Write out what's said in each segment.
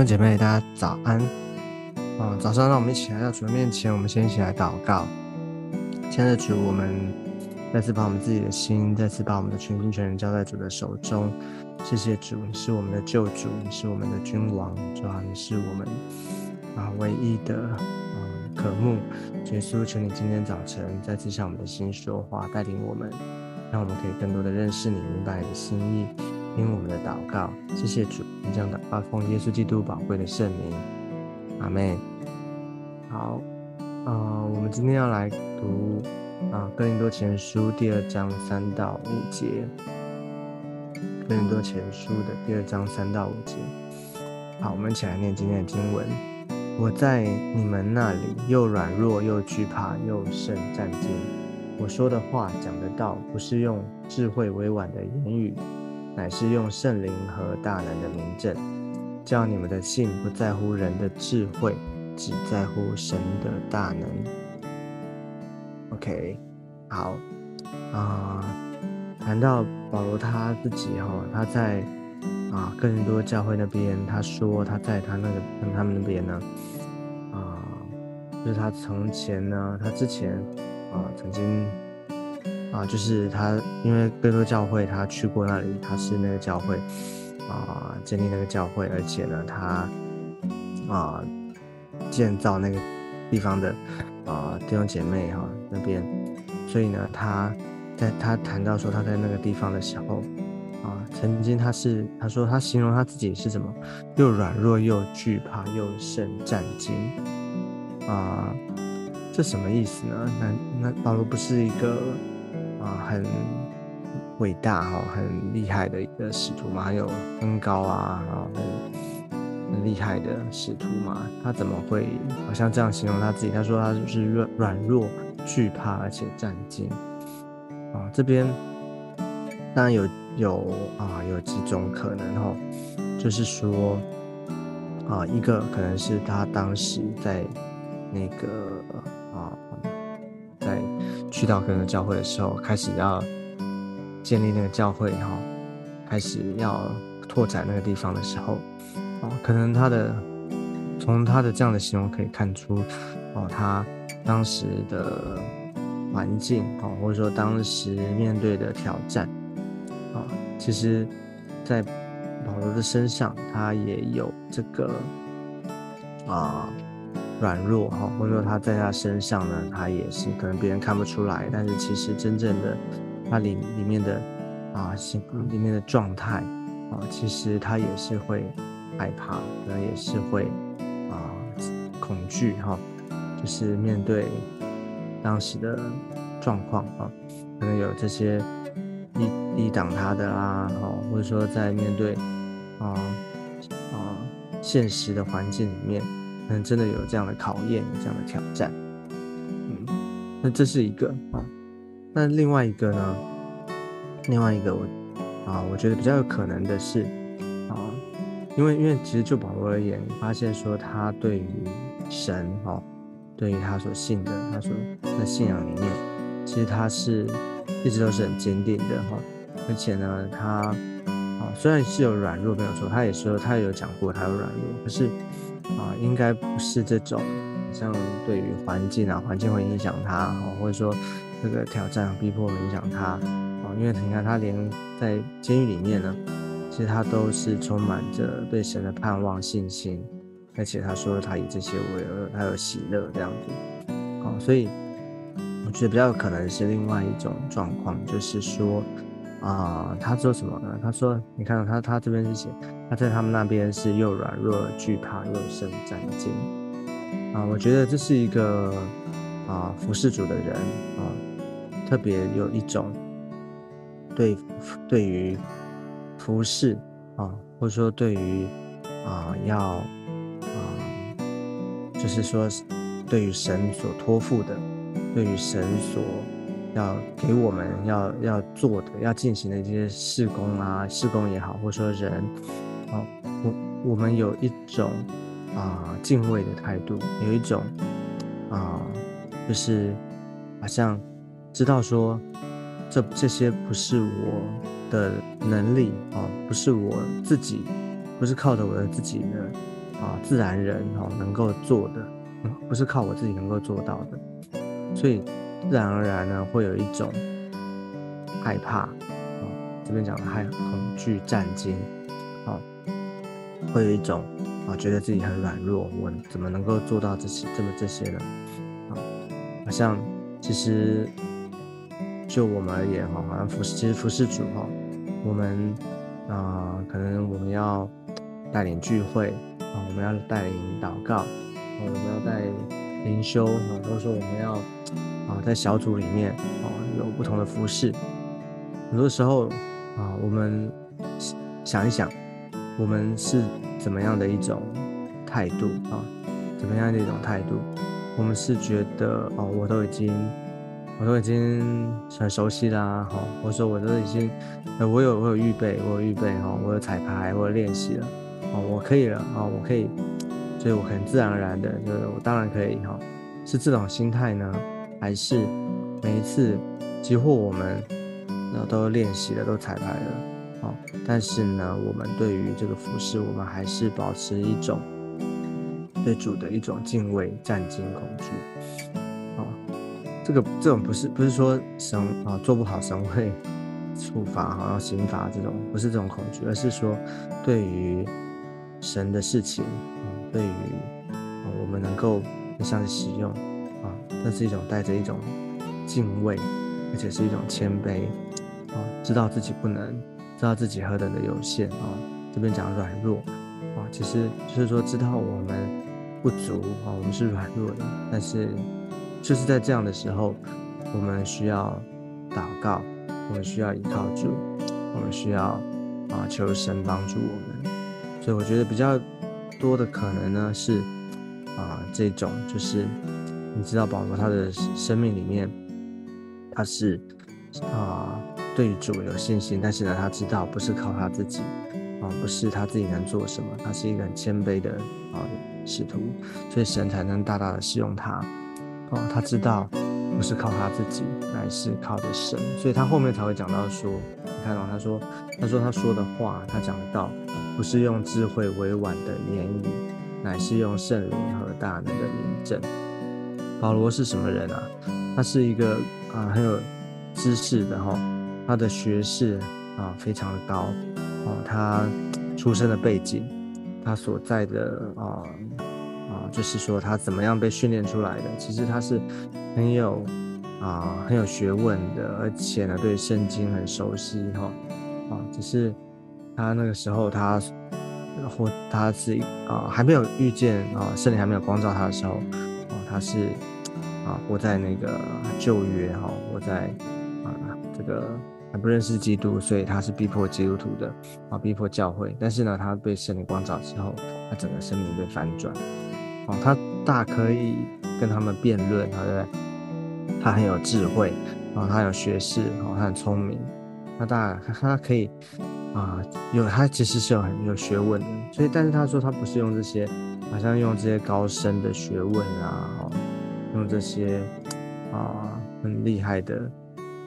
兄姐妹，大家早安。嗯，早上让我们一起来到主的面前，我们先一起来祷告。亲爱的主，我们再次把我们自己的心，再次把我们的全心全人交在主的手中。谢谢主，你是我们的救主，你是我们的君王，主啊，你是我们啊唯一的啊渴慕。耶稣，求你今天早晨再次向我们的心说话，带领我们，让我们可以更多的认识你，明白你的心意，听我们的祷告。谢谢主，你将祷告奉耶稣基督宝贵的圣名，阿妹。好，呃，我们今天要来读啊《哥林多前书》第二章三到五节，《哥林多前书》的第二章三到五节。好，我们一起来念今天的经文。我在你们那里又软弱又惧怕又甚战惊。我说的话讲的道，不是用智慧委婉的言语，乃是用圣灵和大能的明证，叫你们的信不在乎人的智慧。只在乎神的大能。OK，好啊。谈到保罗他自己哈，他在啊更多教会那边，他说他在他那个跟他们那边呢啊，就是他从前呢，他之前啊曾经啊，就是他因为更多教会他去过那里，他是那个教会啊建立那个教会，而且呢他啊。建造那个地方的啊弟兄姐妹哈那边，所以呢，他在他谈到说他在那个地方的时候啊，曾经他是他说他形容他自己是什么，又软弱又惧怕又甚战惊啊，这什么意思呢？那那保罗不是一个啊很伟大哈很厉害的一个使徒嘛？很有恩高啊，然后很。很厉害的使徒嘛，他怎么会好像这样形容他自己？他说他就是软软弱、惧怕，而且战惊啊。这边当然有有啊，有几种可能哈，就是说啊，一个可能是他当时在那个，去到可能教会的时候，开始要建立那个教会哈，开始要拓展那个地方的时候。哦，可能他的从他的这样的形容可以看出，哦，他当时的环境，哦，或者说当时面对的挑战，啊，其实，在保罗的身上，他也有这个啊软弱，哈，或者说他在他身上呢，他也是可能别人看不出来，但是其实真正的他里里面的啊心里面的状态，啊，其实他也是会。害怕，可能也是会啊恐惧哈，就是面对当时的状况啊，可能有这些抵抵挡他的啦，哈，或者说在面对啊啊现实的环境里面，可能真的有这样的考验，有这样的挑战，嗯，那这是一个啊，那另外一个呢，另外一个我啊，我觉得比较有可能的是啊。因为，因为其实就保罗而言，发现说他对于神，哈，对于他所信的，他所的信仰里面，其实他是一直都是很坚定的，哈。而且呢，他啊，虽然是有软弱，没有说，他也说他有讲过他有软弱，可是啊，应该不是这种像对于环境啊，环境会影响他，或者说这个挑战逼迫影响他，啊，因为你看他连在监狱里面呢。其实他都是充满着对神的盼望、信心，而且他说他以这些为乐，他有喜乐这样子。好，所以我觉得比较有可能是另外一种状况，就是说啊，他说什么呢？他说，你看他他这边是写他在他们那边是又软弱、惧怕又生战惊啊。我觉得这是一个啊服侍主的人啊，特别有一种对对于。服侍啊，或者说对于啊要啊，就是说对于神所托付的，对于神所要给我们要要做的、要进行的一些事工啊，事工也好，或者说人啊，我我们有一种啊敬畏的态度，有一种啊，就是好像知道说这这些不是我。的能力啊，不是我自己，不是靠着我的自己的啊自然人哦能够做的，不是靠我自己能够做到的，所以自然而然呢会有一种害怕，啊这边讲的害恐惧战惊，啊会有一种啊觉得自己很软弱，我怎么能够做到这些这么这些呢？啊好像其实就我们而言哈，好像服侍其实服侍主哈，我们啊可能我们要带领聚会。啊，我们要带领祷告，我们要带领灵修啊，或者说我们要啊，在小组里面啊，有不同的服饰。很多时候啊，我们想一想，我们是怎么样的一种态度啊？怎么样的一种态度？我们是觉得哦，我都已经，我都已经很熟悉啦，哈，或者说我都已经，呃，我有我有预备，我有预备哈，我有彩排，我有练习了。哦，我可以了啊，我可以，所以我很自然而然的，就是我当然可以哈，是这种心态呢，还是每一次几乎我们那都练习了，都彩排了，哦，但是呢，我们对于这个服饰，我们还是保持一种对主的一种敬畏、战惊、恐惧，哦，这个这种不是不是说神啊做不好神会处罚哈，要刑罚这种，不是这种恐惧，而是说对于。神的事情，对于我们能够互相使用那是一种带着一种敬畏，而且是一种谦卑啊，知道自己不能，知道自己何等的有限啊。这边讲软弱啊，其实就是说知道我们不足啊，我们是软弱的，但是就是在这样的时候，我们需要祷告，我们需要依靠主，我们需要啊求神帮助我们。所以我觉得比较多的可能呢是啊这种就是你知道保罗他的生命里面他是啊对于主有信心，但是呢他知道不是靠他自己啊不是他自己能做什么，他是一个很谦卑的啊使徒，所以神才能大大的使用他啊他知道不是靠他自己，乃是靠着神，所以他后面才会讲到说你看到他说他说他说的话他讲的道。不是用智慧委婉的言语，乃是用圣灵和大能的明证。保罗是什么人啊？他是一个啊很有知识的哈，他的学识啊非常的高哦，他出生的背景，他所在的啊啊，就是说他怎么样被训练出来的？其实他是很有啊很有学问的，而且呢对圣经很熟悉哈啊，只是。他那个时候，他或他是啊，还没有遇见啊，圣灵还没有光照他的时候，啊，他是啊，活在那个旧约哈，活在啊这个还不认识基督，所以他是逼迫基督徒的啊，逼迫教会。但是呢，他被圣灵光照之后，他整个生命被翻转，哦，他大可以跟他们辩论，对不对？他很有智慧啊，他有学识，哦，他很聪明，他大他可以。啊，有他其实是有很有学问的，所以但是他说他不是用这些，好像用这些高深的学问啊，用这些啊很厉害的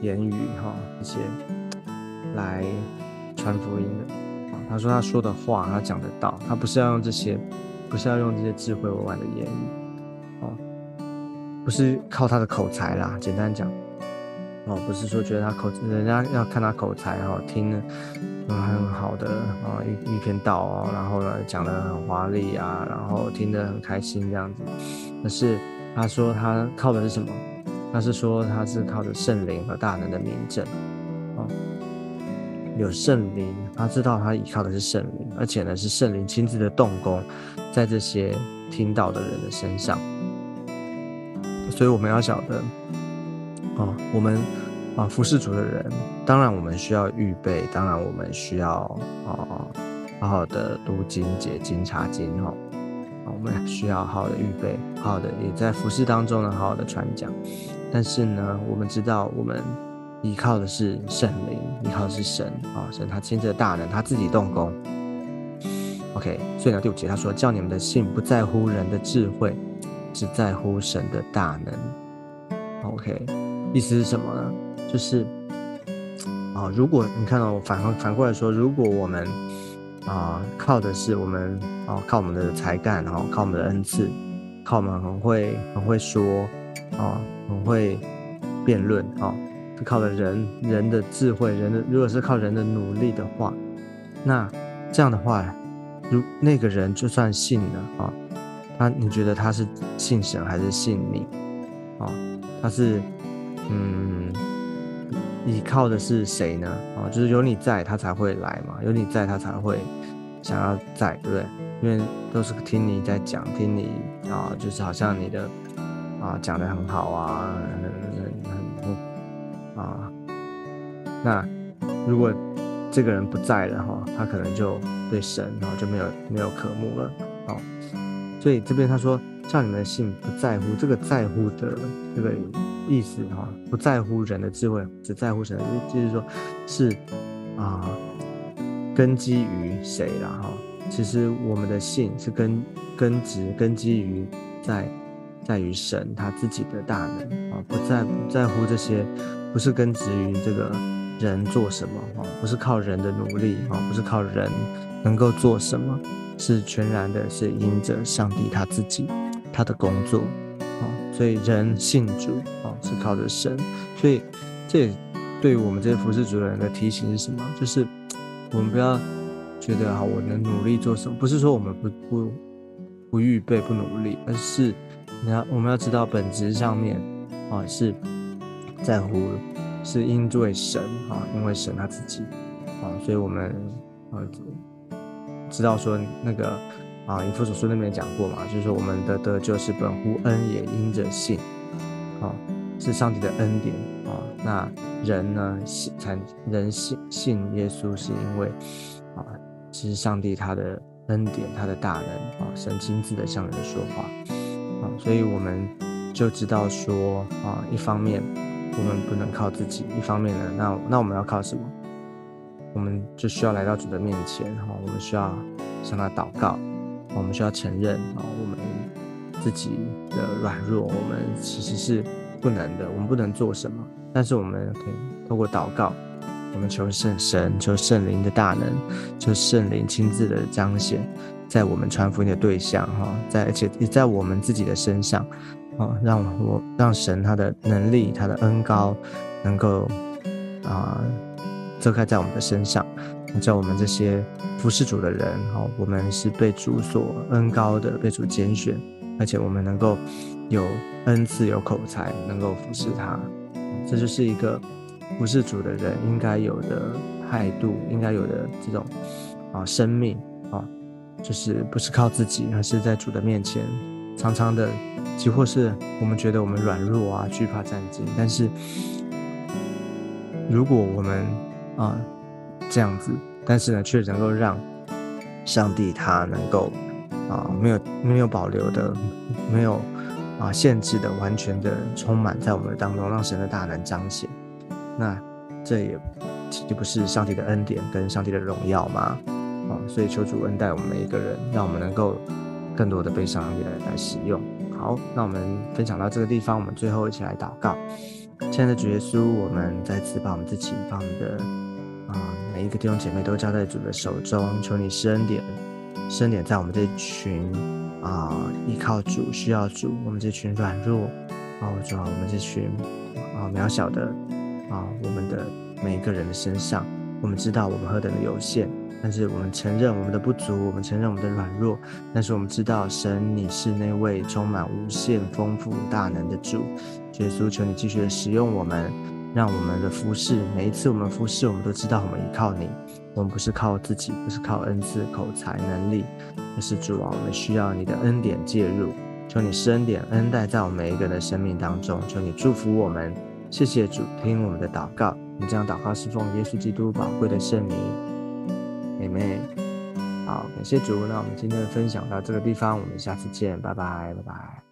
言语哈这些来传福音的。啊，他说他说的话，他讲得到，他不是要用这些，不是要用这些智慧委婉的言语，哦，不是靠他的口才啦，简单讲。哦，不是说觉得他口，人家要看他口才哦，听的嗯很好的啊一一篇道哦，然后呢讲的很华丽啊，然后听得很开心这样子。可是他说他靠的是什么？他是说他是靠着圣灵和大能的名证啊，有圣灵，他知道他依靠的是圣灵，而且呢是圣灵亲自的动工在这些听到的人的身上。所以我们要晓得。啊，我们啊，服侍主的人，当然我们需要预备，当然我们需要啊，好好的读经、解经、查经，哈，啊，我们需要好好的预备，好好的也在服侍当中呢，好好的传讲。但是呢，我们知道，我们依靠的是圣灵，依靠的是神啊，神他亲自的大能，他自己动工。OK，所以呢，第五节他说，叫你们的信不在乎人的智慧，只在乎神的大能。OK。意思是什么呢？就是啊，如果你看到反反过来说，如果我们啊，靠的是我们啊，靠我们的才干，然后靠我们的恩赐，靠我们很会很会说啊，很会辩论啊，是靠的人人的智慧，人的如果是靠人的努力的话，那这样的话，如那个人就算信了啊，他你觉得他是信神还是信你啊？他是嗯。依靠的是谁呢？啊，就是有你在，他才会来嘛。有你在，他才会想要在，对不对？因为都是听你在讲，听你啊，就是好像你的啊讲的很好啊，很很很啊。那如果这个人不在了哈，他可能就对神然后就没有没有渴慕了。好，所以这边他说。叫你们的信不在乎这个在乎的这个意思哈，不在乎人的智慧，只在乎神。就是说，是啊，根基于谁了哈？其实我们的信是根根植根基于在在于神他自己的大能啊，不在不在乎这些，不是根植于这个人做什么哈，不是靠人的努力啊，不是靠人能够做什么，是全然的是因着上帝他自己。他的工作，所以人信主，啊，是靠着神，所以这也对我们这些服侍主人的提醒是什么？就是我们不要觉得啊，我能努力做什么？不是说我们不不不预备不努力，而是你要我们要知道本质上面啊是在乎，是因为神啊，因为神他自己啊，所以我们啊知道说那个。啊，以弗所书那边讲过嘛，就是我们的得救是本乎恩，也因着信，啊，是上帝的恩典啊。那人呢，信才人信信耶稣，是因为啊，其实上帝他的恩典，他的大能啊，神亲自的向人说话啊，所以我们就知道说啊，一方面我们不能靠自己，一方面呢，那那我们要靠什么？我们就需要来到主的面前哈，我们需要向他祷告。我们需要承认啊，我们自己的软弱，我们其实是不能的，我们不能做什么。但是我们可以透过祷告，我们求圣神，求圣灵的大能，求圣灵亲自的彰显在我们传福音的对象哈，在而且也在我们自己的身上啊，让我让神他的能力，他的恩高能够啊遮盖在我们的身上。叫我们这些服侍主的人，哈，我们是被主所恩高的，被主拣选，而且我们能够有恩赐、有口才，能够服侍他。这就是一个服侍主的人应该有的态度，应该有的这种啊生命啊，就是不是靠自己，而是在主的面前，常常的，几乎是我们觉得我们软弱啊，惧怕战惊，但是如果我们啊。这样子，但是呢，却能够让上帝他能够啊，没有没有保留的，没有啊限制的，完全的充满在我们的当中，让神的大能彰显。那这也这不是上帝的恩典跟上帝的荣耀吗？啊，所以求主恩待我们每一个人，让我们能够更多的被上帝来来使用。好，那我们分享到这个地方，我们最后一起来祷告。亲爱的主耶稣，我们再次把我们自己，把我们的。每一个弟兄姐妹都交在主的手中，求你施恩典，施恩典在我们这群啊依靠主、需要主，我们这群软弱啊，主啊，我们这群啊渺小的啊，我们的每一个人的身上，我们知道我们何等的有限，但是我们承认我们的不足，我们承认我们的软弱，但是我们知道神你是那位充满无限丰富大能的主，耶稣，求你继续的使用我们。让我们的服侍，每一次我们服侍，我们都知道我们依靠你。我们不是靠自己，不是靠恩赐、口才、能力，而是主啊，我们需要你的恩典介入。求你施恩典、恩待在我们每一个人的生命当中。求你祝福我们。谢谢主，听我们的祷告。我们将祷告是奉耶稣基督宝贵的圣名。Amen。好，感谢主。那我们今天的分享到这个地方，我们下次见，拜拜，拜拜。